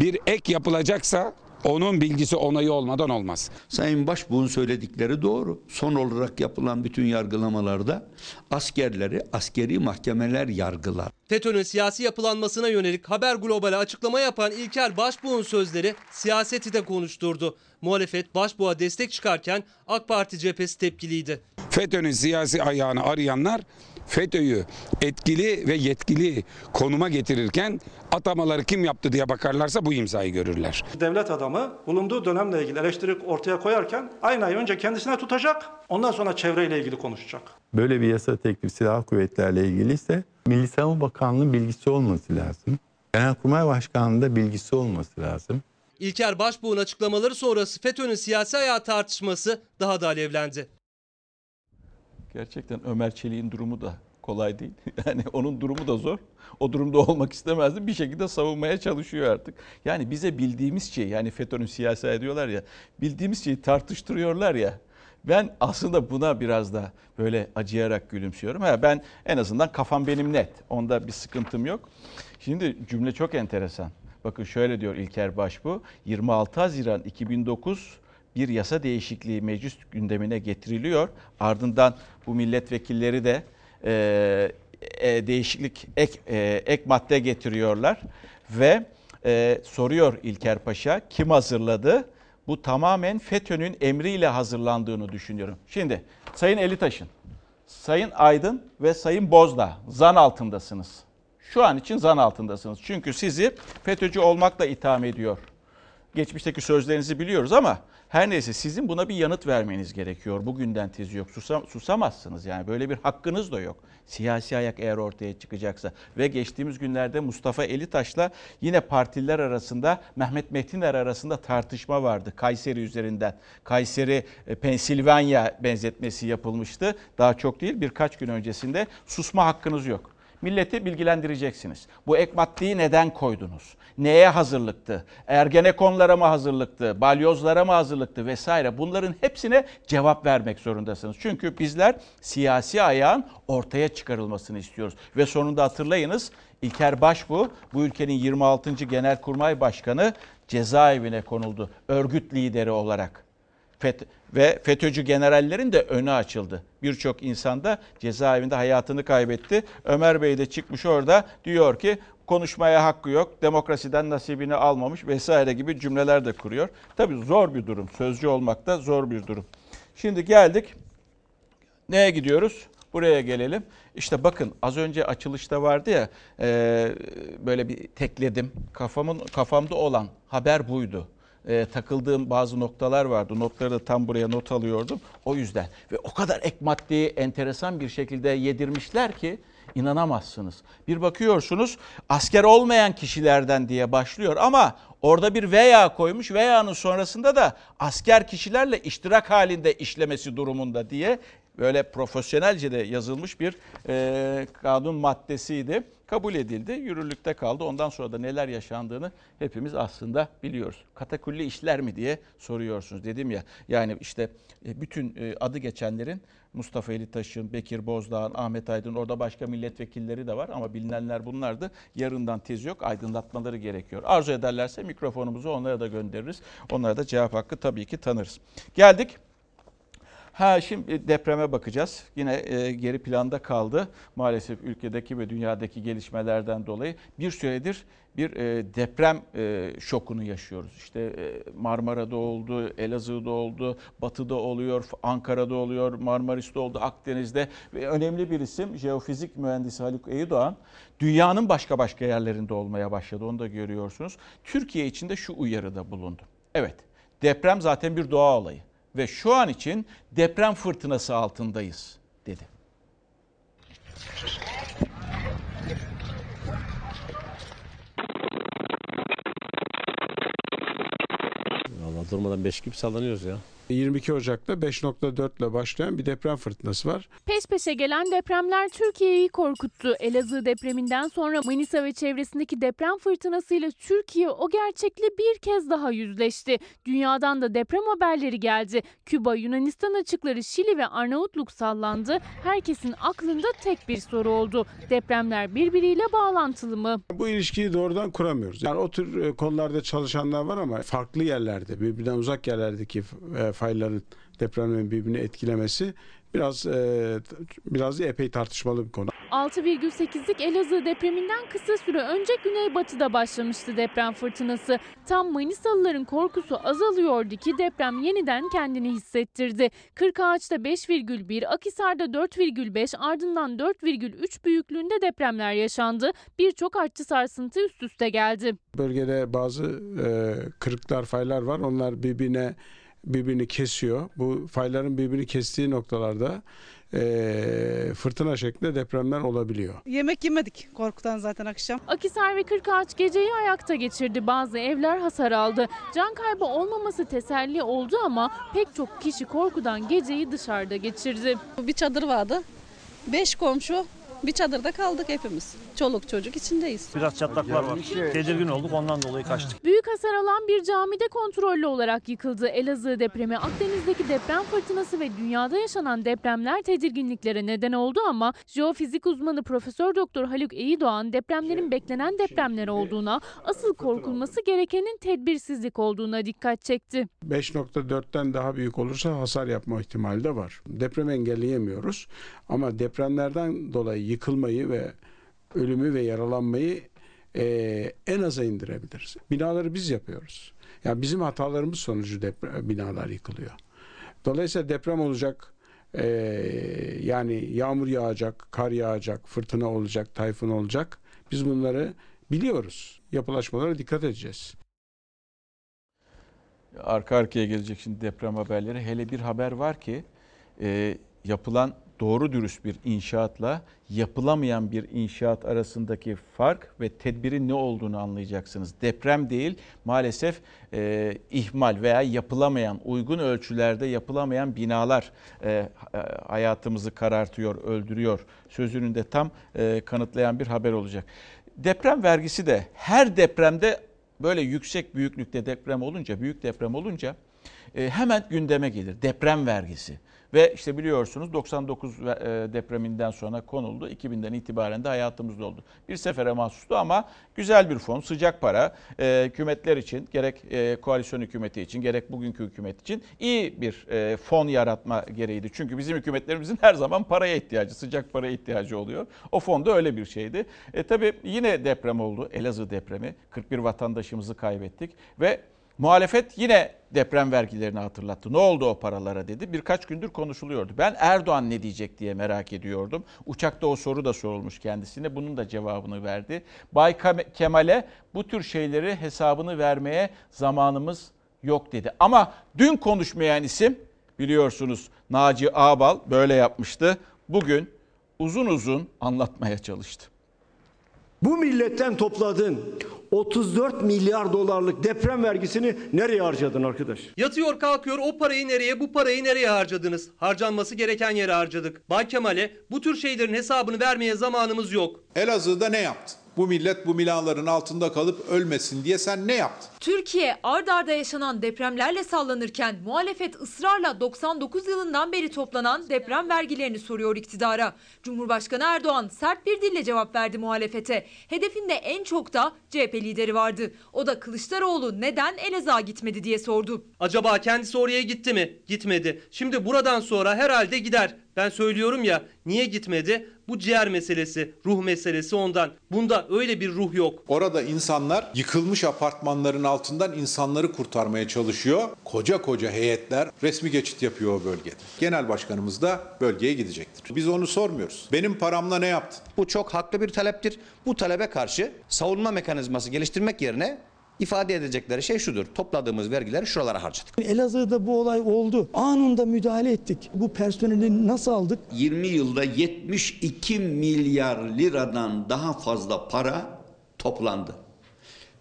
bir ek yapılacaksa onun bilgisi onayı olmadan olmaz. Sayın Başbuğ'un söyledikleri doğru. Son olarak yapılan bütün yargılamalarda askerleri askeri mahkemeler yargılar. FETÖ'nün siyasi yapılanmasına yönelik Haber Global'e açıklama yapan İlker Başbuğ'un sözleri siyaseti de konuşturdu. Muhalefet Başbuğ'a destek çıkarken AK Parti cephesi tepkiliydi. FETÖ'nün siyasi ayağını arayanlar FETÖ'yü etkili ve yetkili konuma getirirken atamaları kim yaptı diye bakarlarsa bu imzayı görürler. Devlet adamı bulunduğu dönemle ilgili eleştiri ortaya koyarken aynayı önce kendisine tutacak, ondan sonra çevreyle ilgili konuşacak. Böyle bir yasa teklifi silahlı kuvvetlerle ilgili ise Milli Savunma Bakanlığı'nın bilgisi olması lazım. Genelkurmay Başkanlığı'nın da bilgisi olması lazım. İlker Başbuğ'un açıklamaları sonrası FETÖ'nün siyasi ayağı tartışması daha da alevlendi. Gerçekten Ömer Çelik'in durumu da kolay değil. Yani onun durumu da zor. O durumda olmak istemezdi. Bir şekilde savunmaya çalışıyor artık. Yani bize bildiğimiz şey yani FETÖ'nün siyasi ediyorlar ya bildiğimiz şeyi tartıştırıyorlar ya. Ben aslında buna biraz da böyle acıyarak gülümsüyorum. Ha, ben en azından kafam benim net. Onda bir sıkıntım yok. Şimdi cümle çok enteresan. Bakın şöyle diyor İlker Başbuğ. 26 Haziran 2009 bir yasa değişikliği meclis gündemine getiriliyor. Ardından bu milletvekilleri de e, e, değişiklik ek, e, ek madde getiriyorlar ve e, soruyor İlker Paşa kim hazırladı? Bu tamamen FETÖ'nün emriyle hazırlandığını düşünüyorum. Şimdi Sayın Elitaş'ın, Sayın Aydın ve Sayın Bozdağ zan altındasınız. Şu an için zan altındasınız. Çünkü sizi FETÖ'cü olmakla itham ediyor. Geçmişteki sözlerinizi biliyoruz ama her neyse sizin buna bir yanıt vermeniz gerekiyor. Bugünden tezi yok. Susam, susamazsınız yani. Böyle bir hakkınız da yok. Siyasi ayak eğer ortaya çıkacaksa. Ve geçtiğimiz günlerde Mustafa Elitaş'la yine partiler arasında Mehmet Metiner arasında tartışma vardı. Kayseri üzerinden. Kayseri e, Pensilvanya benzetmesi yapılmıştı. Daha çok değil birkaç gün öncesinde susma hakkınız yok. Milleti bilgilendireceksiniz. Bu ek maddeyi neden koydunuz? Neye hazırlıktı? Ergenekonlara mı hazırlıktı? Balyozlara mı hazırlıktı vesaire? Bunların hepsine cevap vermek zorundasınız. Çünkü bizler siyasi ayağın ortaya çıkarılmasını istiyoruz. Ve sonunda hatırlayınız İlker Başbuğ bu ülkenin 26. Genelkurmay Başkanı cezaevine konuldu. Örgüt lideri olarak. FET ve FETÖ'cü generallerin de önü açıldı. Birçok insan da cezaevinde hayatını kaybetti. Ömer Bey de çıkmış orada diyor ki konuşmaya hakkı yok, demokrasiden nasibini almamış vesaire gibi cümleler de kuruyor. Tabii zor bir durum, sözcü olmak da zor bir durum. Şimdi geldik, neye gidiyoruz? Buraya gelelim. İşte bakın az önce açılışta vardı ya e, böyle bir tekledim. Kafamın kafamda olan haber buydu e, takıldığım bazı noktalar vardı. Notları da tam buraya not alıyordum. O yüzden ve o kadar ek maddeyi enteresan bir şekilde yedirmişler ki inanamazsınız. Bir bakıyorsunuz asker olmayan kişilerden diye başlıyor ama orada bir veya koymuş. Veya'nın sonrasında da asker kişilerle iştirak halinde işlemesi durumunda diye böyle profesyonelce de yazılmış bir e, kanun maddesiydi. Kabul edildi, yürürlükte kaldı. Ondan sonra da neler yaşandığını hepimiz aslında biliyoruz. Katakulli işler mi diye soruyorsunuz dedim ya. Yani işte e, bütün e, adı geçenlerin Mustafa Elitaş'ın, Bekir Bozdağ'ın, Ahmet Aydın orada başka milletvekilleri de var ama bilinenler bunlardı. Yarından tez yok aydınlatmaları gerekiyor. Arzu ederlerse mikrofonumuzu onlara da göndeririz. Onlara da cevap hakkı tabii ki tanırız. Geldik Ha şimdi depreme bakacağız. Yine e, geri planda kaldı. Maalesef ülkedeki ve dünyadaki gelişmelerden dolayı bir süredir bir e, deprem e, şokunu yaşıyoruz. İşte e, Marmara'da oldu, Elazığ'da oldu, Batı'da oluyor, Ankara'da oluyor, Marmaris'te oldu, Akdeniz'de ve önemli bir isim jeofizik mühendisi Haluk Eydoğan dünyanın başka başka yerlerinde olmaya başladı. Onu da görüyorsunuz. Türkiye için de şu uyarıda bulundu. Evet, deprem zaten bir doğa olayı ve şu an için deprem fırtınası altındayız dedi. Valla durmadan 5 gibi sallanıyoruz ya. 22 Ocak'ta 5.4 ile başlayan bir deprem fırtınası var. Peş peşe gelen depremler Türkiye'yi korkuttu. Elazığ depreminden sonra Manisa ve çevresindeki deprem fırtınasıyla Türkiye o gerçekle bir kez daha yüzleşti. Dünyadan da deprem haberleri geldi. Küba, Yunanistan açıkları, Şili ve Arnavutluk sallandı. Herkesin aklında tek bir soru oldu. Depremler birbiriyle bağlantılı mı? Bu ilişkiyi doğrudan kuramıyoruz. Yani o tür e, konularda çalışanlar var ama farklı yerlerde, birbirinden uzak yerlerdeki e, fayların depremlerin birbirini etkilemesi biraz e, biraz epey tartışmalı bir konu. 6,8'lik Elazığ depreminden kısa süre önce güneybatıda başlamıştı deprem fırtınası. Tam Manisalıların korkusu azalıyordu ki deprem yeniden kendini hissettirdi. Kırkağaç'ta 5,1, Akhisar'da 4,5 ardından 4,3 büyüklüğünde depremler yaşandı. Birçok artçı sarsıntı üst üste geldi. Bölgede bazı e, kırıklar, faylar var. Onlar birbirine birbirini kesiyor. Bu fayların birbirini kestiği noktalarda e, fırtına şeklinde depremler olabiliyor. Yemek yemedik korkudan zaten akşam. Akhisar ve Kırkağaç geceyi ayakta geçirdi. Bazı evler hasar aldı. Can kaybı olmaması teselli oldu ama pek çok kişi korkudan geceyi dışarıda geçirdi. Bir çadır vardı. Beş komşu bir çadırda kaldık hepimiz. Çoluk çocuk içindeyiz. Biraz çatlaklar var. Tedirgin olduk ondan dolayı kaçtık. Büyük hasar alan bir camide kontrollü olarak yıkıldı. Elazığ depremi, Akdeniz'deki deprem fırtınası ve dünyada yaşanan depremler tedirginliklere neden oldu ama jeofizik uzmanı Profesör Doktor Haluk Eydoğan depremlerin beklenen depremler olduğuna, asıl korkulması gerekenin tedbirsizlik olduğuna dikkat çekti. 5.4'ten daha büyük olursa hasar yapma ihtimali de var. Depremi engelleyemiyoruz ama depremlerden dolayı yıkılmayı ve ölümü ve yaralanmayı e, en aza indirebiliriz. Binaları biz yapıyoruz. Yani bizim hatalarımız sonucu deprem, binalar yıkılıyor. Dolayısıyla deprem olacak, e, yani yağmur yağacak, kar yağacak, fırtına olacak, tayfun olacak. Biz bunları biliyoruz. Yapılaşmalara dikkat edeceğiz. Arka arkaya gelecek şimdi deprem haberleri. Hele bir haber var ki e, yapılan doğru dürüst bir inşaatla yapılamayan bir inşaat arasındaki fark ve tedbirin ne olduğunu anlayacaksınız. Deprem değil maalesef e, ihmal veya yapılamayan uygun ölçülerde yapılamayan binalar e, hayatımızı karartıyor, öldürüyor. Sözünün de tam e, kanıtlayan bir haber olacak. Deprem vergisi de her depremde böyle yüksek büyüklükte deprem olunca, büyük deprem olunca e, hemen gündeme gelir deprem vergisi. Ve işte biliyorsunuz 99 e, depreminden sonra konuldu. 2000'den itibaren de hayatımızda oldu. Bir sefere mahsustu ama güzel bir fon, sıcak para. E, hükümetler için gerek e, koalisyon hükümeti için gerek bugünkü hükümet için iyi bir fon yaratma gereğiydi. Çünkü bizim hükümetlerimizin her zaman paraya ihtiyacı, sıcak paraya ihtiyacı oluyor. O fon da öyle bir şeydi. E, tabii yine deprem oldu. Elazığ depremi. 41 vatandaşımızı kaybettik ve Muhalefet yine deprem vergilerini hatırlattı. Ne oldu o paralara dedi. Birkaç gündür konuşuluyordu. Ben Erdoğan ne diyecek diye merak ediyordum. Uçakta o soru da sorulmuş kendisine. Bunun da cevabını verdi. Bay Kemal'e bu tür şeyleri hesabını vermeye zamanımız yok dedi. Ama dün konuşmayan isim biliyorsunuz Naci Ağbal böyle yapmıştı. Bugün uzun uzun anlatmaya çalıştı. Bu milletten topladığın 34 milyar dolarlık deprem vergisini nereye harcadın arkadaş? Yatıyor kalkıyor o parayı nereye bu parayı nereye harcadınız? Harcanması gereken yere harcadık. Bay Kemal'e bu tür şeylerin hesabını vermeye zamanımız yok. Elazığ'da ne yaptın? Bu millet bu binaların altında kalıp ölmesin diye sen ne yaptın? Türkiye ard arda yaşanan depremlerle sallanırken muhalefet ısrarla 99 yılından beri toplanan deprem vergilerini soruyor iktidara. Cumhurbaşkanı Erdoğan sert bir dille cevap verdi muhalefete. Hedefinde en çok da CHP lideri vardı. O da Kılıçdaroğlu neden Elazığ'a gitmedi diye sordu. Acaba kendisi oraya gitti mi? Gitmedi. Şimdi buradan sonra herhalde gider. Ben söylüyorum ya niye gitmedi? Bu ciğer meselesi, ruh meselesi ondan. Bunda öyle bir ruh yok. Orada insanlar yıkılmış apartmanların altından insanları kurtarmaya çalışıyor. Koca koca heyetler resmi geçit yapıyor o bölgede. Genel başkanımız da bölgeye gidecektir. Biz onu sormuyoruz. Benim paramla ne yaptın? Bu çok haklı bir taleptir. Bu talebe karşı savunma mekanizması geliştirmek yerine ifade edecekleri şey şudur. Topladığımız vergileri şuralara harcadık. Elazığ'da bu olay oldu. Anında müdahale ettik. Bu personeli nasıl aldık? 20 yılda 72 milyar liradan daha fazla para toplandı.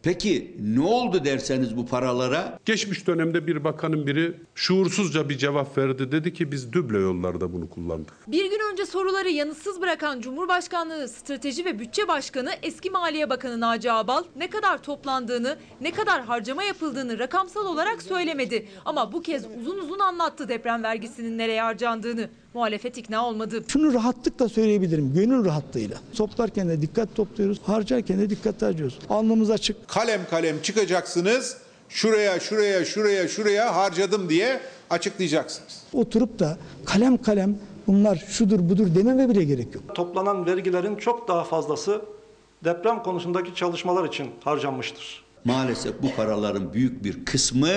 Peki ne oldu derseniz bu paralara? Geçmiş dönemde bir bakanın biri şuursuzca bir cevap verdi. Dedi ki biz düble yollarda bunu kullandık. Bir gün önce soruları yanıtsız bırakan Cumhurbaşkanlığı Strateji ve Bütçe Başkanı eski Maliye Bakanı Naci Ağbal ne kadar toplandığını, ne kadar harcama yapıldığını rakamsal olarak söylemedi. Ama bu kez uzun uzun anlattı deprem vergisinin nereye harcandığını. Muhalefet ikna olmadı. Şunu rahatlıkla söyleyebilirim. Gönül rahatlığıyla. Toplarken de dikkat topluyoruz. Harcarken de dikkat harcıyoruz. Alnımız açık. Kalem kalem çıkacaksınız. Şuraya, şuraya, şuraya, şuraya harcadım diye açıklayacaksınız. Oturup da kalem kalem bunlar şudur budur dememe bile gerek yok. Toplanan vergilerin çok daha fazlası deprem konusundaki çalışmalar için harcanmıştır. Maalesef bu paraların büyük bir kısmı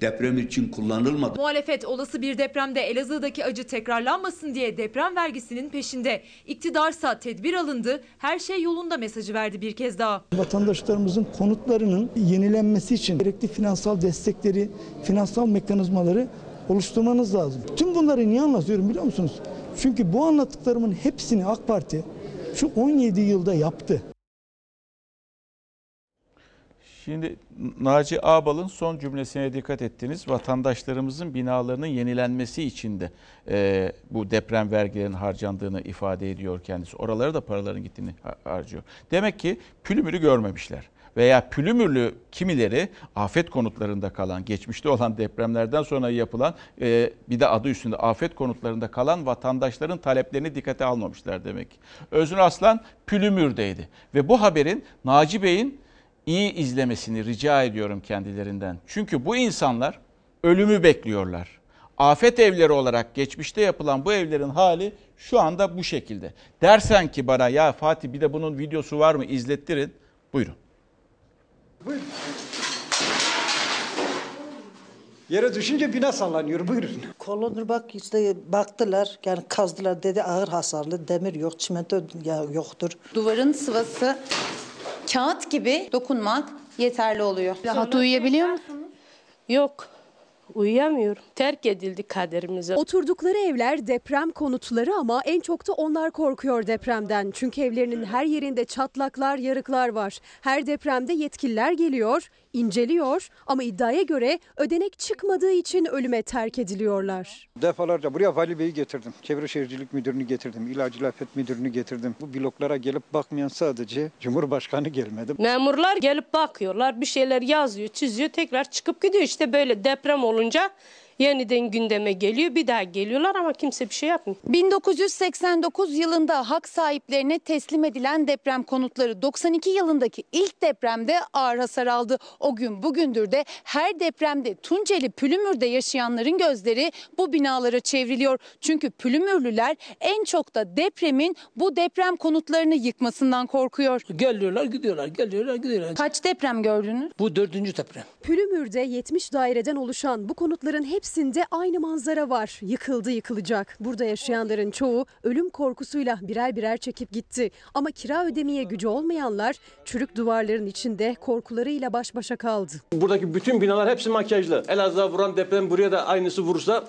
deprem için kullanılmadı. Muhalefet olası bir depremde Elazığ'daki acı tekrarlanmasın diye deprem vergisinin peşinde. İktidarsa tedbir alındı, her şey yolunda mesajı verdi bir kez daha. Vatandaşlarımızın konutlarının yenilenmesi için gerekli finansal destekleri, finansal mekanizmaları oluşturmanız lazım. Tüm bunları niye anlatıyorum biliyor musunuz? Çünkü bu anlattıklarımın hepsini AK Parti şu 17 yılda yaptı. Şimdi Naci Ağbal'ın son cümlesine dikkat ettiniz. Vatandaşlarımızın binalarının yenilenmesi için de e, bu deprem vergilerinin harcandığını ifade ediyor kendisi. Oralara da paraların gittiğini harcıyor. Demek ki pülümürü görmemişler. Veya pülümürlü kimileri afet konutlarında kalan, geçmişte olan depremlerden sonra yapılan e, bir de adı üstünde afet konutlarında kalan vatandaşların taleplerini dikkate almamışlar demek. Öznur Aslan pülümürdeydi. Ve bu haberin Naci Bey'in iyi izlemesini rica ediyorum kendilerinden. Çünkü bu insanlar ölümü bekliyorlar. Afet evleri olarak geçmişte yapılan bu evlerin hali şu anda bu şekilde. Dersen ki bana ya Fatih bir de bunun videosu var mı izlettirin. Buyurun. Buyurun. Yere düşünce bina sallanıyor. Buyurun. Kolonur bak işte baktılar yani kazdılar dedi ağır hasarlı demir yok çimento ya yoktur. Duvarın sıvası kağıt gibi dokunmak yeterli oluyor. Rahat uyuyabiliyor musunuz? Yok. Uyuyamıyorum. Terk edildi kaderimize. Oturdukları evler deprem konutları ama en çok da onlar korkuyor depremden. Çünkü evlerinin her yerinde çatlaklar, yarıklar var. Her depremde yetkililer geliyor, inceliyor ama iddiaya göre ödenek çıkmadığı için ölüme terk ediliyorlar. Defalarca buraya Vali Bey'i getirdim. Çevre Şehircilik Müdürünü getirdim. İlacil Afet Müdürünü getirdim. Bu bloklara gelip bakmayan sadece Cumhurbaşkanı gelmedi. Memurlar gelip bakıyorlar, bir şeyler yazıyor, çiziyor, tekrar çıkıp gidiyor. İşte böyle deprem olunca danger yeniden gündeme geliyor. Bir daha geliyorlar ama kimse bir şey yapmıyor. 1989 yılında hak sahiplerine teslim edilen deprem konutları 92 yılındaki ilk depremde ağır hasar aldı. O gün bugündür de her depremde Tunceli Pülümür'de yaşayanların gözleri bu binalara çevriliyor. Çünkü Pülümürlüler en çok da depremin bu deprem konutlarını yıkmasından korkuyor. Geliyorlar gidiyorlar, geliyorlar gidiyorlar. Kaç deprem gördünüz? Bu dördüncü deprem. Pülümür'de 70 daireden oluşan bu konutların hepsinde aynı manzara var. Yıkıldı yıkılacak. Burada yaşayanların çoğu ölüm korkusuyla birer birer çekip gitti. Ama kira ödemeye gücü olmayanlar çürük duvarların içinde korkularıyla baş başa kaldı. Buradaki bütün binalar hepsi makyajlı. Elazığ'a vuran deprem buraya da aynısı vurursa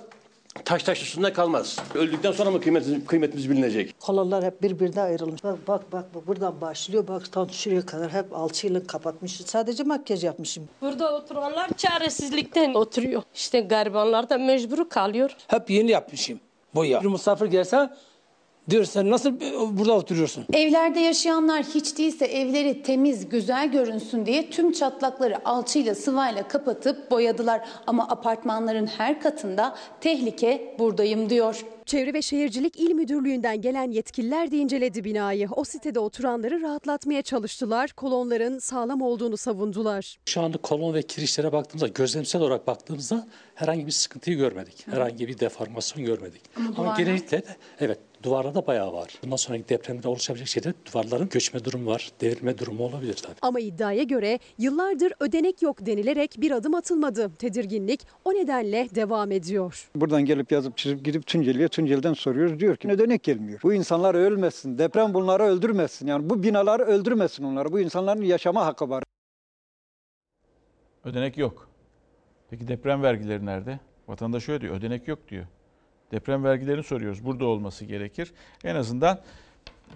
Taş taş üstünde kalmaz. Öldükten sonra mı kıymetimiz, kıymetimiz bilinecek? Kolonlar hep birbirine ayrılmış. Bak bak bak bu buradan başlıyor. Bak tam şuraya kadar hep alçıyla kapatmış. Sadece makyaj yapmışım. Burada oturanlar çaresizlikten oturuyor. İşte garibanlar da mecbur kalıyor. Hep yeni yapmışım. Boya. Bir misafir gelse diyor sen nasıl burada oturuyorsun? Evlerde yaşayanlar hiç değilse evleri temiz, güzel görünsün diye tüm çatlakları alçıyla sıvayla kapatıp boyadılar. Ama apartmanların her katında tehlike buradayım diyor. Çevre ve Şehircilik İl Müdürlüğü'nden gelen yetkililer de inceledi binayı. O sitede oturanları rahatlatmaya çalıştılar. Kolonların sağlam olduğunu savundular. Şu anda kolon ve kirişlere baktığımızda gözlemsel olarak baktığımızda herhangi bir sıkıntıyı görmedik. Herhangi bir deformasyon görmedik. Ama, duvarlar? genellikle de evet duvarlarda bayağı var. Bundan sonraki depremde oluşabilecek şeyde duvarların göçme durumu var, devrilme durumu olabilir tabii. Ama iddiaya göre yıllardır ödenek yok denilerek bir adım atılmadı. Tedirginlik o nedenle devam ediyor. Buradan gelip yazıp çizip gidip Tunceli'ye Tunceli'den soruyoruz. Diyor ki ödenek gelmiyor. Bu insanlar ölmesin. Deprem bunları öldürmesin. Yani bu binaları öldürmesin onları. Bu insanların yaşama hakkı var. Ödenek yok. Peki deprem vergileri nerede? Vatandaş öyle diyor. Ödenek yok diyor. Deprem vergilerini soruyoruz. Burada olması gerekir. En azından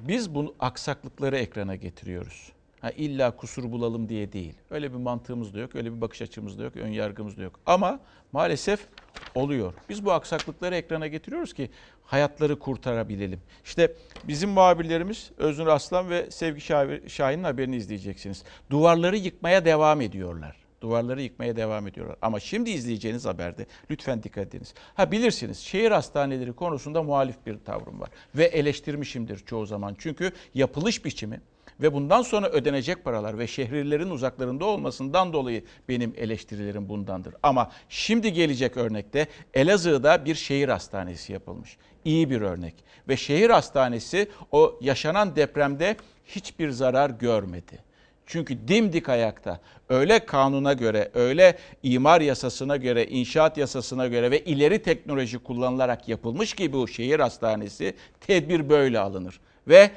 biz bu aksaklıkları ekrana getiriyoruz. Ha, illa kusur bulalım diye değil. Öyle bir mantığımız da yok, öyle bir bakış açımız da yok, ön yargımız da yok. Ama maalesef oluyor. Biz bu aksaklıkları ekrana getiriyoruz ki hayatları kurtarabilelim. İşte bizim muhabirlerimiz Öznur Aslan ve Sevgi Şahin'in haberini izleyeceksiniz. Duvarları yıkmaya devam ediyorlar. Duvarları yıkmaya devam ediyorlar. Ama şimdi izleyeceğiniz haberde lütfen dikkat ediniz. Ha bilirsiniz şehir hastaneleri konusunda muhalif bir tavrım var. Ve eleştirmişimdir çoğu zaman. Çünkü yapılış biçimi ve bundan sonra ödenecek paralar ve şehirlerin uzaklarında olmasından dolayı benim eleştirilerim bundandır. Ama şimdi gelecek örnekte Elazığ'da bir şehir hastanesi yapılmış. İyi bir örnek. Ve şehir hastanesi o yaşanan depremde hiçbir zarar görmedi. Çünkü dimdik ayakta öyle kanuna göre, öyle imar yasasına göre, inşaat yasasına göre ve ileri teknoloji kullanılarak yapılmış gibi bu şehir hastanesi tedbir böyle alınır. Ve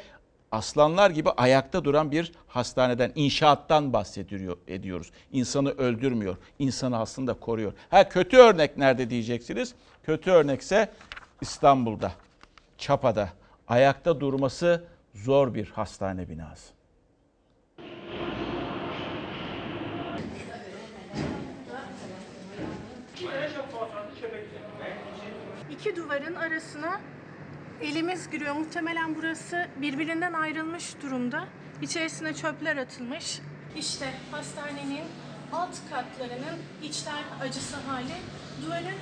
aslanlar gibi ayakta duran bir hastaneden, inşaattan bahsediyor ediyoruz. İnsanı öldürmüyor, insanı aslında koruyor. Ha kötü örnek nerede diyeceksiniz? Kötü örnekse İstanbul'da, Çapa'da ayakta durması zor bir hastane binası. İki duvarın arasına elimiz giriyor. Muhtemelen burası birbirinden ayrılmış durumda. İçerisine çöpler atılmış. İşte hastanenin alt katlarının içler acısı hali. Duvarın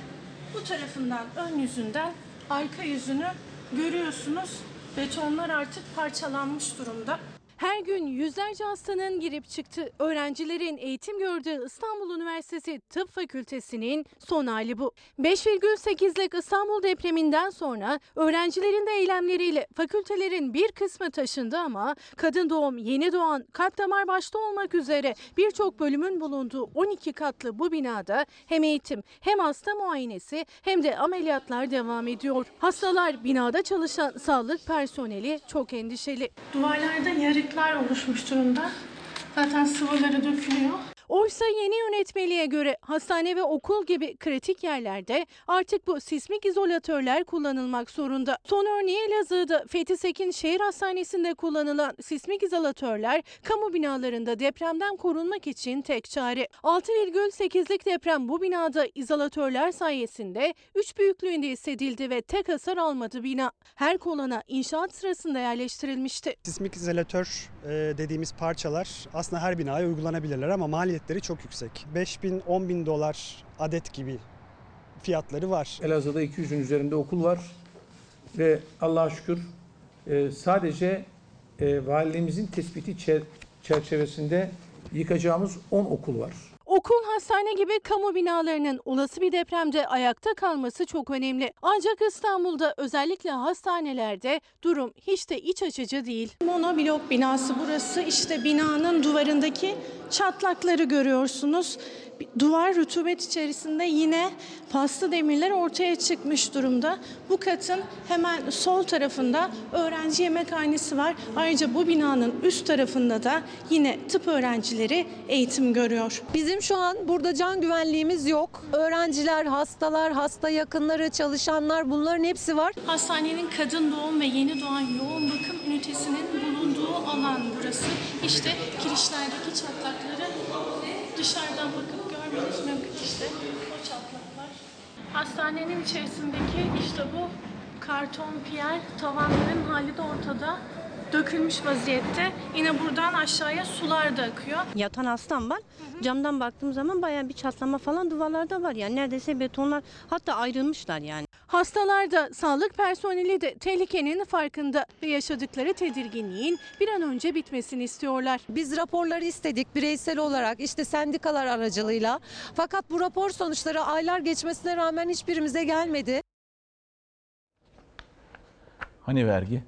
bu tarafından, ön yüzünden arka yüzünü görüyorsunuz. Betonlar artık parçalanmış durumda. Her gün yüzlerce hastanın girip çıktı. Öğrencilerin eğitim gördüğü İstanbul Üniversitesi Tıp Fakültesinin son hali bu. 5,8'lik İstanbul depreminden sonra öğrencilerin de eylemleriyle fakültelerin bir kısmı taşındı ama kadın doğum, yeni doğan, kalp damar başta olmak üzere birçok bölümün bulunduğu 12 katlı bu binada hem eğitim hem hasta muayenesi hem de ameliyatlar devam ediyor. Hastalar binada çalışan sağlık personeli çok endişeli. Duvarlarda yarıklar oluşmuş durumda. Zaten sıvıları dökülüyor. Oysa yeni yönetmeliğe göre hastane ve okul gibi kritik yerlerde artık bu sismik izolatörler kullanılmak zorunda. Son örneği Elazığ'da Fethi Sekin Şehir Hastanesi'nde kullanılan sismik izolatörler kamu binalarında depremden korunmak için tek çare. 6,8'lik deprem bu binada izolatörler sayesinde 3 büyüklüğünde hissedildi ve tek hasar almadı bina. Her kolona inşaat sırasında yerleştirilmişti. Sismik izolatör e, dediğimiz parçalar aslında her binaya uygulanabilirler ama maliyetleri çok yüksek. 5 bin 10 bin dolar adet gibi fiyatları var. Elazığ'da 200'ün üzerinde okul var ve Allah'a şükür e, sadece e, valiliğimizin tespiti çer- çerçevesinde yıkacağımız 10 okul var. Okul, hastane gibi kamu binalarının olası bir depremde ayakta kalması çok önemli. Ancak İstanbul'da özellikle hastanelerde durum hiç de iç açıcı değil. Monoblok binası burası. İşte binanın duvarındaki çatlakları görüyorsunuz. Duvar rutubet içerisinde yine paslı demirler ortaya çıkmış durumda. Bu katın hemen sol tarafında öğrenci yemekhanesi var. Ayrıca bu binanın üst tarafında da yine tıp öğrencileri eğitim görüyor. Bizim şu an burada can güvenliğimiz yok. Öğrenciler, hastalar, hasta yakınları, çalışanlar bunların hepsi var. Hastanenin kadın doğum ve yeni doğan yoğun bakım ünitesinin bulunduğu alan burası. İşte kirişlerdeki çatlakları dışarıdan bakıp görmeniz mümkün işte o çatlaklar. Hastanenin içerisindeki işte bu karton piyer tavanların hali de ortada dökülmüş vaziyette. Yine buradan aşağıya sular da akıyor. Yatan hastam var. Camdan baktığım zaman bayağı bir çatlama falan duvarlarda var. Yani neredeyse betonlar hatta ayrılmışlar yani. Hastalar da sağlık personeli de tehlikenin farkında ve yaşadıkları tedirginliğin bir an önce bitmesini istiyorlar. Biz raporları istedik bireysel olarak işte sendikalar aracılığıyla. Fakat bu rapor sonuçları aylar geçmesine rağmen hiçbirimize gelmedi. Hani vergi?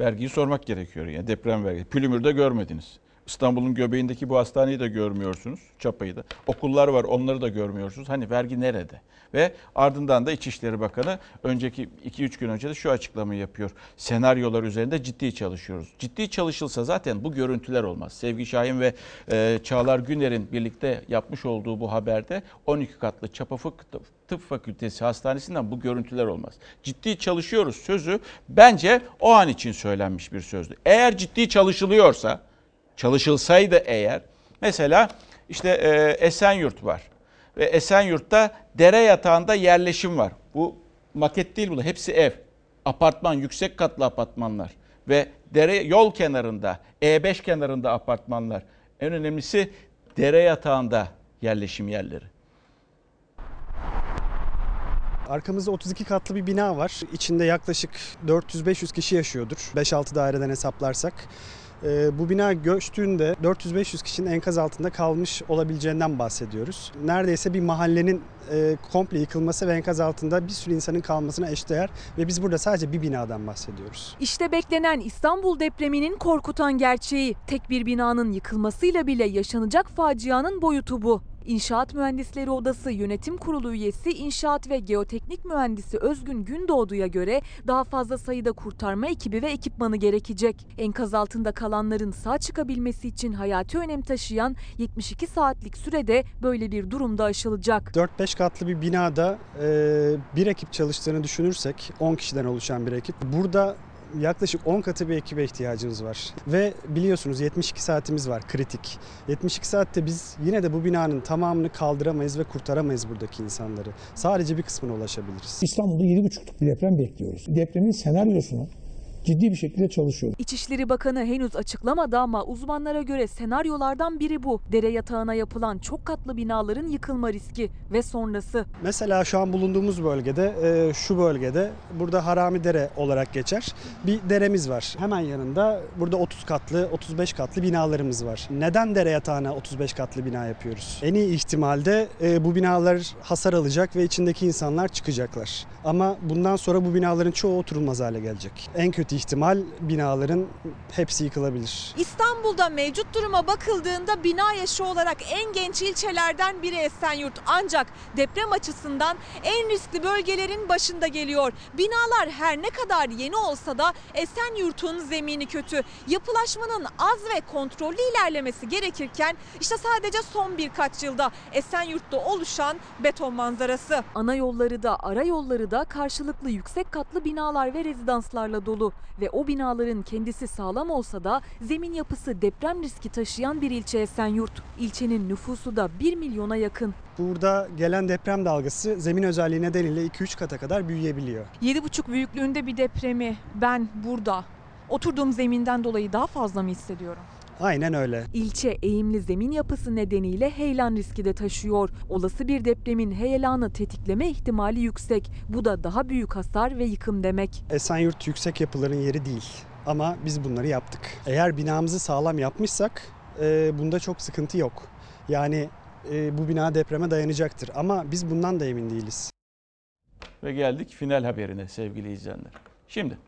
Vergiyi sormak gerekiyor yani deprem vergisi. Pülümür'de görmediniz. İstanbul'un göbeğindeki bu hastaneyi de görmüyorsunuz. Çapayı da. Okullar var onları da görmüyorsunuz. Hani vergi nerede? Ve ardından da İçişleri Bakanı önceki 2-3 gün önce de şu açıklamayı yapıyor. Senaryolar üzerinde ciddi çalışıyoruz. Ciddi çalışılsa zaten bu görüntüler olmaz. Sevgi Şahin ve e, Çağlar Güner'in birlikte yapmış olduğu bu haberde 12 katlı Çapafık Tıp Fakültesi Hastanesi'nden bu görüntüler olmaz. Ciddi çalışıyoruz sözü bence o an için söylenmiş bir sözdü. Eğer ciddi çalışılıyorsa, çalışılsaydı eğer, mesela işte e, Esenyurt var ve Esenyurt'ta dere yatağında yerleşim var. Bu maket değil bu hepsi ev, apartman, yüksek katlı apartmanlar ve dere yol kenarında, E5 kenarında apartmanlar. En önemlisi dere yatağında yerleşim yerleri. Arkamızda 32 katlı bir bina var. İçinde yaklaşık 400-500 kişi yaşıyordur. 5-6 daireden hesaplarsak. Ee, bu bina göçtüğünde 400-500 kişinin enkaz altında kalmış olabileceğinden bahsediyoruz. Neredeyse bir mahallenin e, komple yıkılması ve enkaz altında bir sürü insanın kalmasına eşdeğer ve biz burada sadece bir binadan bahsediyoruz. İşte beklenen İstanbul depreminin korkutan gerçeği. Tek bir binanın yıkılmasıyla bile yaşanacak facianın boyutu bu. İnşaat Mühendisleri Odası Yönetim Kurulu üyesi İnşaat ve Geoteknik Mühendisi Özgün Gündoğdu'ya göre daha fazla sayıda kurtarma ekibi ve ekipmanı gerekecek. Enkaz altında kalanların sağ çıkabilmesi için hayati önem taşıyan 72 saatlik sürede böyle bir durumda aşılacak. 4-5 katlı bir binada bir ekip çalıştığını düşünürsek 10 kişiden oluşan bir ekip. Burada yaklaşık 10 katı bir ekibe ihtiyacımız var. Ve biliyorsunuz 72 saatimiz var kritik. 72 saatte biz yine de bu binanın tamamını kaldıramayız ve kurtaramayız buradaki insanları. Sadece bir kısmına ulaşabiliriz. İstanbul'da 7,5'luk bir deprem bekliyoruz. Depremin senaryosunu ciddi bir şekilde çalışıyoruz. İçişleri Bakanı henüz açıklamadı ama uzmanlara göre senaryolardan biri bu. Dere yatağına yapılan çok katlı binaların yıkılma riski ve sonrası. Mesela şu an bulunduğumuz bölgede, e, şu bölgede burada Harami Dere olarak geçer. Bir deremiz var. Hemen yanında burada 30 katlı, 35 katlı binalarımız var. Neden dere yatağına 35 katlı bina yapıyoruz? En iyi ihtimalde e, bu binalar hasar alacak ve içindeki insanlar çıkacaklar. Ama bundan sonra bu binaların çoğu oturulmaz hale gelecek. En kötü ihtimal binaların hepsi yıkılabilir. İstanbul'da mevcut duruma bakıldığında bina yaşı olarak en genç ilçelerden biri Esenyurt. Ancak deprem açısından en riskli bölgelerin başında geliyor. Binalar her ne kadar yeni olsa da Esenyurt'un zemini kötü. Yapılaşmanın az ve kontrollü ilerlemesi gerekirken işte sadece son birkaç yılda Esenyurt'ta oluşan beton manzarası. Ana yolları da ara yolları da karşılıklı yüksek katlı binalar ve rezidanslarla dolu ve o binaların kendisi sağlam olsa da zemin yapısı deprem riski taşıyan bir ilçe Esenyurt. İlçenin nüfusu da 1 milyona yakın. Burada gelen deprem dalgası zemin özelliği nedeniyle 2-3 kata kadar büyüyebiliyor. 7,5 büyüklüğünde bir depremi ben burada oturduğum zeminden dolayı daha fazla mı hissediyorum? Aynen öyle. İlçe eğimli zemin yapısı nedeniyle heyelan riski de taşıyor. Olası bir depremin heyelanı tetikleme ihtimali yüksek. Bu da daha büyük hasar ve yıkım demek. Esenyurt yüksek yapıların yeri değil. Ama biz bunları yaptık. Eğer binamızı sağlam yapmışsak e, bunda çok sıkıntı yok. Yani e, bu bina depreme dayanacaktır. Ama biz bundan da emin değiliz. Ve geldik final haberine sevgili izleyenler. Şimdi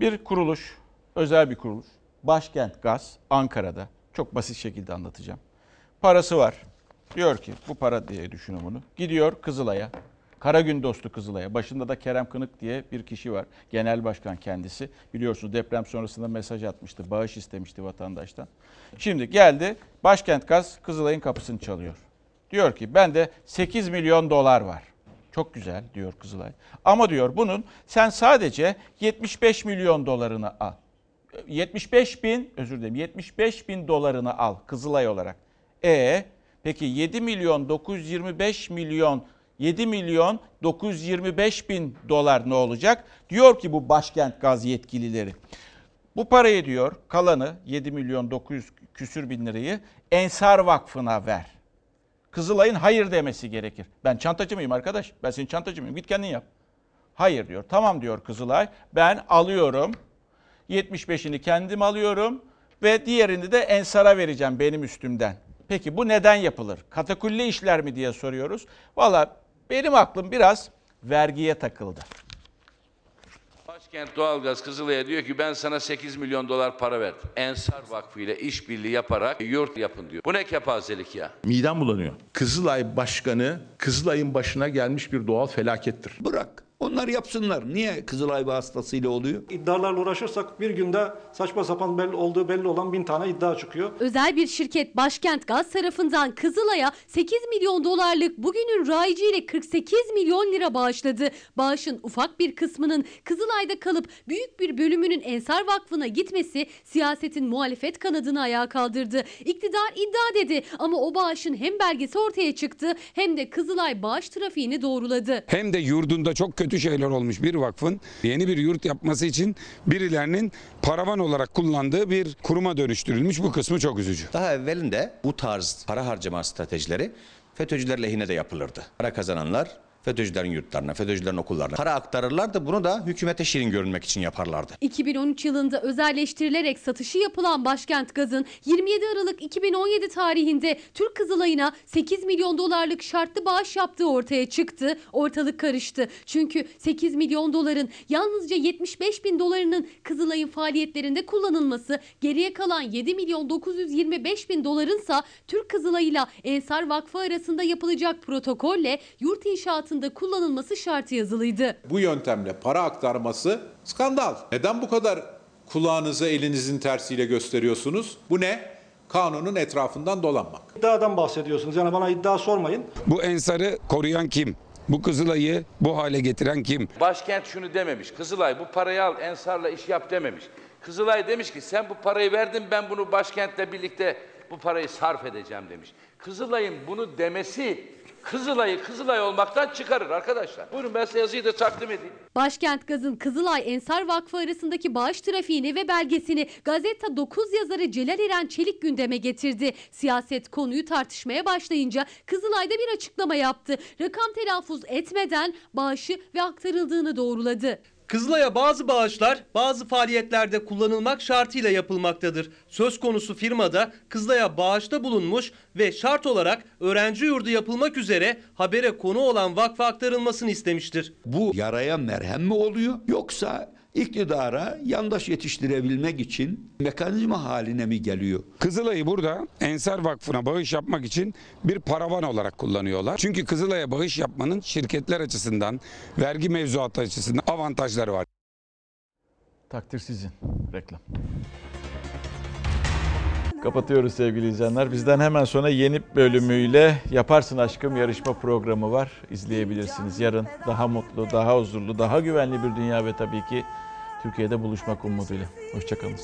bir kuruluş, özel bir kuruluş. Başkent Gaz Ankara'da. Çok basit şekilde anlatacağım. Parası var. Diyor ki bu para diye düşünün bunu. Gidiyor Kızılay'a. Karagün dostu Kızılay'a. Başında da Kerem Kınık diye bir kişi var. Genel başkan kendisi. Biliyorsunuz deprem sonrasında mesaj atmıştı. Bağış istemişti vatandaştan. Şimdi geldi Başkent Gaz Kızılay'ın kapısını çalıyor. Diyor ki bende 8 milyon dolar var. Çok güzel diyor Kızılay. Ama diyor bunun sen sadece 75 milyon dolarını al. 75 bin özür dilerim 75 bin dolarını al Kızılay olarak. E peki 7 milyon 925 milyon 7 milyon 925 bin dolar ne olacak? Diyor ki bu başkent gaz yetkilileri. Bu parayı diyor kalanı 7 milyon 900 küsür bin lirayı Ensar Vakfı'na ver. Kızılay'ın hayır demesi gerekir. Ben çantacı mıyım arkadaş? Ben senin çantacı mıyım? Git kendin yap. Hayır diyor. Tamam diyor Kızılay. Ben alıyorum. 75'ini kendim alıyorum ve diğerini de Ensar'a vereceğim benim üstümden. Peki bu neden yapılır? Katakulli işler mi diye soruyoruz. Valla benim aklım biraz vergiye takıldı. Başkent Doğalgaz Kızılay'a diyor ki ben sana 8 milyon dolar para verdim. Ensar Vakfı ile işbirliği yaparak yurt yapın diyor. Bu ne kepazelik ya? Midem bulanıyor. Kızılay Başkanı Kızılay'ın başına gelmiş bir doğal felakettir. Bırak. Onlar yapsınlar. Niye Kızılay vasıtasıyla oluyor? İddialarla uğraşırsak bir günde saçma sapan belli olduğu belli olan bin tane iddia çıkıyor. Özel bir şirket Başkent Gaz tarafından Kızılay'a 8 milyon dolarlık bugünün rayiciyle 48 milyon lira bağışladı. Bağışın ufak bir kısmının Kızılay'da kalıp büyük bir bölümünün Ensar Vakfı'na gitmesi siyasetin muhalefet kanadını ayağa kaldırdı. İktidar iddia dedi ama o bağışın hem belgesi ortaya çıktı hem de Kızılay bağış trafiğini doğruladı. Hem de yurdunda çok kötü şeyler olmuş bir vakfın yeni bir yurt yapması için birilerinin paravan olarak kullandığı bir kuruma dönüştürülmüş. Bu kısmı çok üzücü. Daha evvelinde bu tarz para harcama stratejileri FETÖ'cüler lehine de yapılırdı. Para kazananlar FETÖ'cülerin yurtlarına, FETÖ'cülerin okullarına para aktarırlardı. Bunu da hükümete şirin görünmek için yaparlardı. 2013 yılında özelleştirilerek satışı yapılan Başkent Gaz'ın 27 Aralık 2017 tarihinde Türk Kızılay'ına 8 milyon dolarlık şartlı bağış yaptığı ortaya çıktı. Ortalık karıştı. Çünkü 8 milyon doların yalnızca 75 bin dolarının Kızılay'ın faaliyetlerinde kullanılması, geriye kalan 7 milyon 925 bin dolarınsa Türk Kızılay'ıyla Ensar Vakfı arasında yapılacak protokolle yurt inşaatında kullanılması şartı yazılıydı. Bu yöntemle para aktarması skandal. Neden bu kadar kulağınızı elinizin tersiyle gösteriyorsunuz? Bu ne? Kanunun etrafından dolanmak. İddiadan bahsediyorsunuz. Yani bana iddia sormayın. Bu ensarı koruyan kim? Bu Kızılay'ı bu hale getiren kim? Başkent şunu dememiş. Kızılay bu parayı al Ensar'la iş yap dememiş. Kızılay demiş ki sen bu parayı verdin ben bunu başkentle birlikte bu parayı sarf edeceğim demiş. Kızılay'ın bunu demesi Kızılay'ı Kızılay olmaktan çıkarır arkadaşlar. Buyurun ben size yazıyı da takdim edeyim. Başkent Gaz'ın Kızılay Ensar Vakfı arasındaki bağış trafiğini ve belgesini Gazeta 9 yazarı Celal Eren Çelik gündeme getirdi. Siyaset konuyu tartışmaya başlayınca Kızılay'da bir açıklama yaptı. Rakam telaffuz etmeden bağışı ve aktarıldığını doğruladı. Kızılay'a bazı bağışlar bazı faaliyetlerde kullanılmak şartıyla yapılmaktadır. Söz konusu firmada Kızılay'a bağışta bulunmuş ve şart olarak öğrenci yurdu yapılmak üzere habere konu olan vakfa aktarılmasını istemiştir. Bu yaraya merhem mi oluyor yoksa iktidara yandaş yetiştirebilmek için mekanizma haline mi geliyor? Kızılay'ı burada Ensar Vakfı'na bağış yapmak için bir paravan olarak kullanıyorlar. Çünkü Kızılay'a bağış yapmanın şirketler açısından, vergi mevzuatı açısından avantajları var. Takdir sizin. Reklam. Kapatıyoruz sevgili izleyenler. Bizden hemen sonra yeni bölümüyle Yaparsın Aşkım yarışma programı var. İzleyebilirsiniz. Yarın daha mutlu, daha huzurlu, daha güvenli bir dünya ve tabii ki Türkiye'de buluşmak umuduyla. Hoşçakalın.